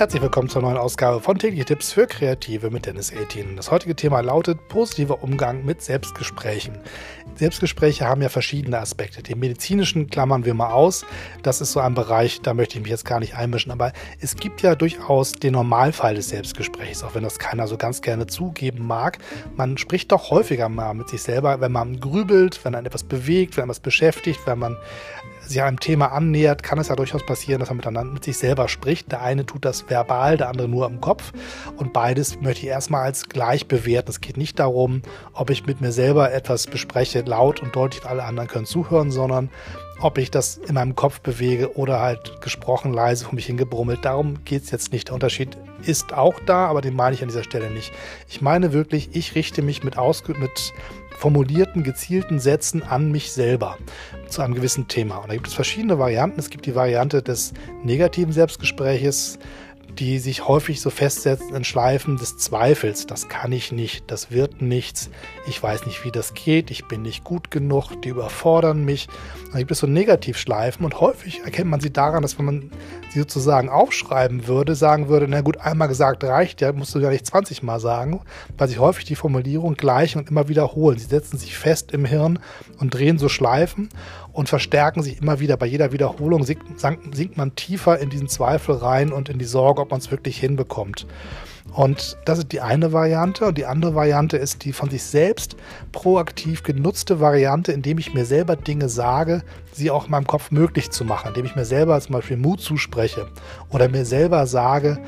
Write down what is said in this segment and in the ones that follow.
Herzlich willkommen zur neuen Ausgabe von Tägliche Tipps für Kreative mit Dennis 18. Das heutige Thema lautet positiver Umgang mit Selbstgesprächen. Selbstgespräche haben ja verschiedene Aspekte. Den medizinischen klammern wir mal aus. Das ist so ein Bereich, da möchte ich mich jetzt gar nicht einmischen. Aber es gibt ja durchaus den Normalfall des Selbstgesprächs, auch wenn das keiner so ganz gerne zugeben mag. Man spricht doch häufiger mal mit sich selber, wenn man grübelt, wenn man etwas bewegt, wenn man etwas beschäftigt, wenn man sich einem Thema annähert, kann es ja durchaus passieren, dass man miteinander mit sich selber spricht. Der eine tut das verbal, der andere nur im Kopf. Und beides möchte ich erstmal als gleich bewerten. Es geht nicht darum, ob ich mit mir selber etwas bespreche, laut und deutlich, alle anderen können zuhören, sondern ob ich das in meinem Kopf bewege oder halt gesprochen leise vor mich hingebrummelt. Darum geht es jetzt nicht. Der Unterschied ist auch da, aber den meine ich an dieser Stelle nicht. Ich meine wirklich, ich richte mich mit, ausge mit formulierten, gezielten Sätzen an mich selber zu einem gewissen Thema. Und da gibt es verschiedene Varianten. Es gibt die Variante des negativen Selbstgespräches, die sich häufig so festsetzen in Schleifen des Zweifels. Das kann ich nicht, das wird nichts, ich weiß nicht, wie das geht, ich bin nicht gut genug, die überfordern mich. Dann gibt es so Negativschleifen und häufig erkennt man sie daran, dass wenn man sie sozusagen aufschreiben würde, sagen würde, na gut, einmal gesagt reicht ja, musst du ja nicht 20 Mal sagen, weil sich häufig die Formulierung gleich und immer wiederholen. Sie setzen sich fest im Hirn und drehen so Schleifen und verstärken sich immer wieder. Bei jeder Wiederholung sinkt, sinkt man tiefer in diesen Zweifel rein und in die Sorge, ob man es wirklich hinbekommt. Und das ist die eine Variante. Und die andere Variante ist die von sich selbst proaktiv genutzte Variante, indem ich mir selber Dinge sage, sie auch in meinem Kopf möglich zu machen, indem ich mir selber zum Beispiel Mut zuspreche oder mir selber sage,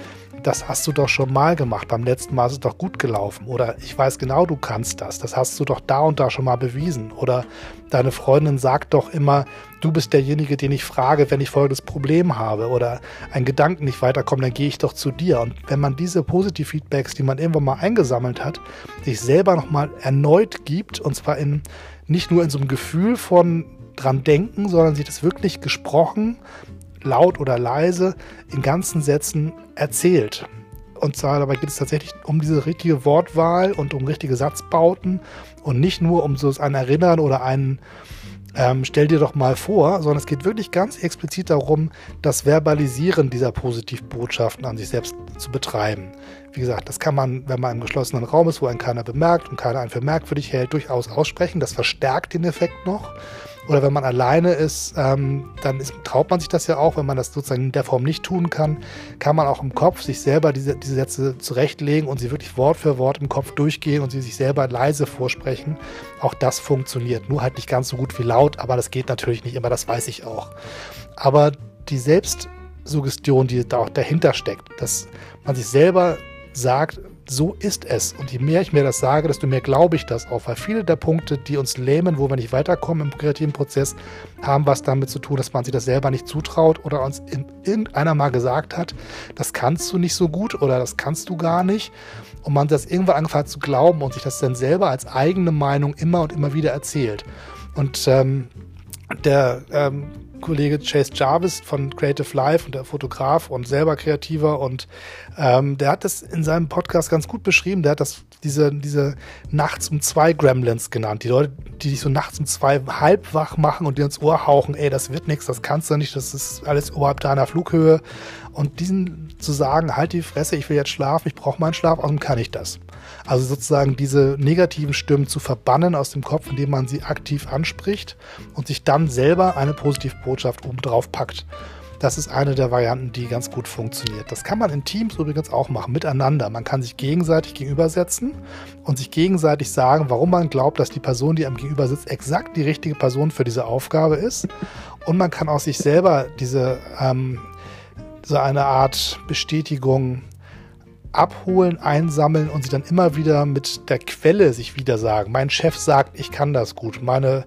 das hast du doch schon mal gemacht, beim letzten Mal ist es doch gut gelaufen. Oder ich weiß genau, du kannst das, das hast du doch da und da schon mal bewiesen. Oder deine Freundin sagt doch immer, du bist derjenige, den ich frage, wenn ich folgendes Problem habe. Oder ein Gedanken nicht weiterkommt, dann gehe ich doch zu dir. Und wenn man diese Positiv-Feedbacks, die man irgendwann mal eingesammelt hat, sich selber nochmal erneut gibt, und zwar in nicht nur in so einem Gefühl von dran denken, sondern sich das wirklich gesprochen laut oder leise in ganzen Sätzen erzählt. Und zwar dabei geht es tatsächlich um diese richtige Wortwahl und um richtige Satzbauten und nicht nur um so ein Erinnern oder einen ähm, stell dir doch mal vor, sondern es geht wirklich ganz explizit darum, das Verbalisieren dieser Positivbotschaften an sich selbst zu betreiben. Wie gesagt, das kann man, wenn man im geschlossenen Raum ist, wo einen keiner bemerkt und keiner einen für merkwürdig hält, durchaus aussprechen. Das verstärkt den Effekt noch. Oder wenn man alleine ist, ähm, dann ist, traut man sich das ja auch, wenn man das sozusagen in der Form nicht tun kann, kann man auch im Kopf sich selber diese, diese Sätze zurechtlegen und sie wirklich Wort für Wort im Kopf durchgehen und sie sich selber leise vorsprechen. Auch das funktioniert. Nur halt nicht ganz so gut wie laut, aber das geht natürlich nicht immer, das weiß ich auch. Aber die Selbstsuggestion, die da auch dahinter steckt, dass man sich selber sagt, so ist es. Und je mehr ich mir das sage, desto mehr glaube ich das auch. Weil viele der Punkte, die uns lähmen, wo wir nicht weiterkommen im kreativen Prozess, haben was damit zu tun, dass man sich das selber nicht zutraut oder uns in irgendeiner mal gesagt hat, das kannst du nicht so gut oder das kannst du gar nicht. Und man das irgendwann angefangen hat zu glauben und sich das dann selber als eigene Meinung immer und immer wieder erzählt. Und ähm, der ähm, Kollege Chase Jarvis von Creative Life und der Fotograf und selber Kreativer und ähm, der hat das in seinem Podcast ganz gut beschrieben. Der hat das diese, diese nachts um zwei Gremlins genannt. Die Leute, die dich so nachts um zwei halb wach machen und dir ins Ohr hauchen, ey, das wird nichts, das kannst du nicht, das ist alles oberhalb deiner Flughöhe. Und diesen zu sagen, halt die Fresse, ich will jetzt schlafen, ich brauche meinen Schlaf, außerdem kann ich das. Also sozusagen diese negativen Stimmen zu verbannen aus dem Kopf, indem man sie aktiv anspricht und sich dann selber eine Positivbotschaft obendrauf packt. Das ist eine der Varianten, die ganz gut funktioniert. Das kann man in Teams übrigens auch machen, miteinander. Man kann sich gegenseitig gegenübersetzen und sich gegenseitig sagen, warum man glaubt, dass die Person, die einem gegenüber sitzt, exakt die richtige Person für diese Aufgabe ist. Und man kann auch sich selber diese ähm, so eine Art Bestätigung abholen, einsammeln und sie dann immer wieder mit der Quelle sich wieder sagen. Mein Chef sagt, ich kann das gut. Meine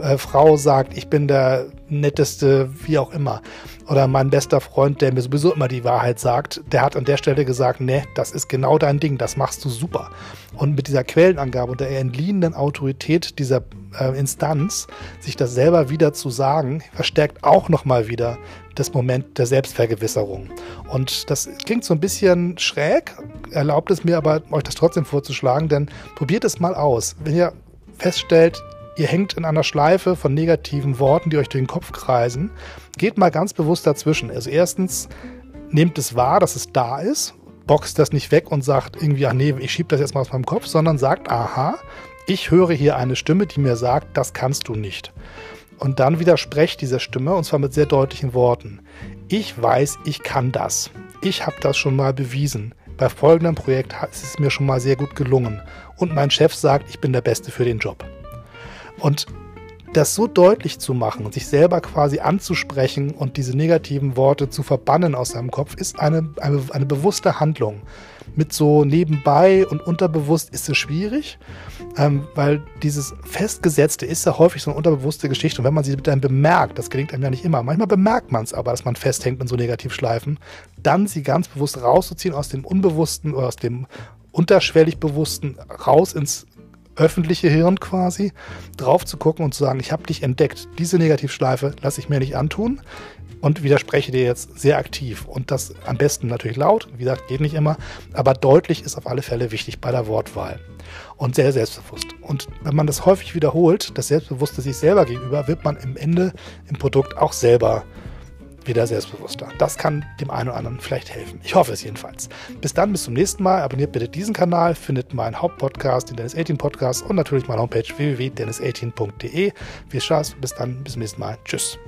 äh, Frau sagt, ich bin der netteste, wie auch immer. Oder mein bester Freund, der mir sowieso immer die Wahrheit sagt, der hat an der Stelle gesagt, nee, das ist genau dein Ding, das machst du super. Und mit dieser Quellenangabe und der entliehenen Autorität dieser äh, Instanz, sich das selber wieder zu sagen, verstärkt auch nochmal wieder das Moment der Selbstvergewisserung. Und das klingt so ein bisschen schräg, erlaubt es mir aber, euch das trotzdem vorzuschlagen, denn probiert es mal aus. Wenn ihr feststellt, ihr hängt in einer Schleife von negativen Worten, die euch durch den Kopf kreisen, geht mal ganz bewusst dazwischen. Also erstens, nehmt es wahr, dass es da ist, boxt das nicht weg und sagt irgendwie, ach nee, ich schiebe das jetzt mal aus meinem Kopf, sondern sagt, aha, ich höre hier eine Stimme, die mir sagt, das kannst du nicht. Und dann widersprecht dieser Stimme, und zwar mit sehr deutlichen Worten. Ich weiß, ich kann das. Ich habe das schon mal bewiesen. Bei folgendem Projekt ist es mir schon mal sehr gut gelungen. Und mein Chef sagt, ich bin der Beste für den Job. Und das so deutlich zu machen sich selber quasi anzusprechen und diese negativen Worte zu verbannen aus seinem Kopf, ist eine, eine, eine bewusste Handlung. Mit so nebenbei und unterbewusst ist es schwierig, ähm, weil dieses Festgesetzte ist ja häufig so eine unterbewusste Geschichte. Und wenn man sie dann bemerkt, das gelingt einem ja nicht immer, manchmal bemerkt man es aber, dass man festhängt in so Negativschleifen, dann sie ganz bewusst rauszuziehen aus dem Unbewussten oder aus dem unterschwellig Bewussten raus ins öffentliche Hirn quasi, drauf zu gucken und zu sagen, ich habe dich entdeckt. Diese Negativschleife lasse ich mir nicht antun und widerspreche dir jetzt sehr aktiv. Und das am besten natürlich laut, wie gesagt, geht nicht immer, aber deutlich ist auf alle Fälle wichtig bei der Wortwahl. Und sehr selbstbewusst. Und wenn man das häufig wiederholt, das Selbstbewusste sich selber gegenüber, wird man im Ende im Produkt auch selber wieder selbstbewusster. Das kann dem einen oder anderen vielleicht helfen. Ich hoffe es jedenfalls. Bis dann, bis zum nächsten Mal. Abonniert bitte diesen Kanal, findet meinen Hauptpodcast, den Dennis 18 Podcast und natürlich meine Homepage www.dennis18.de. Viel Spaß, bis dann, bis zum nächsten Mal. Tschüss.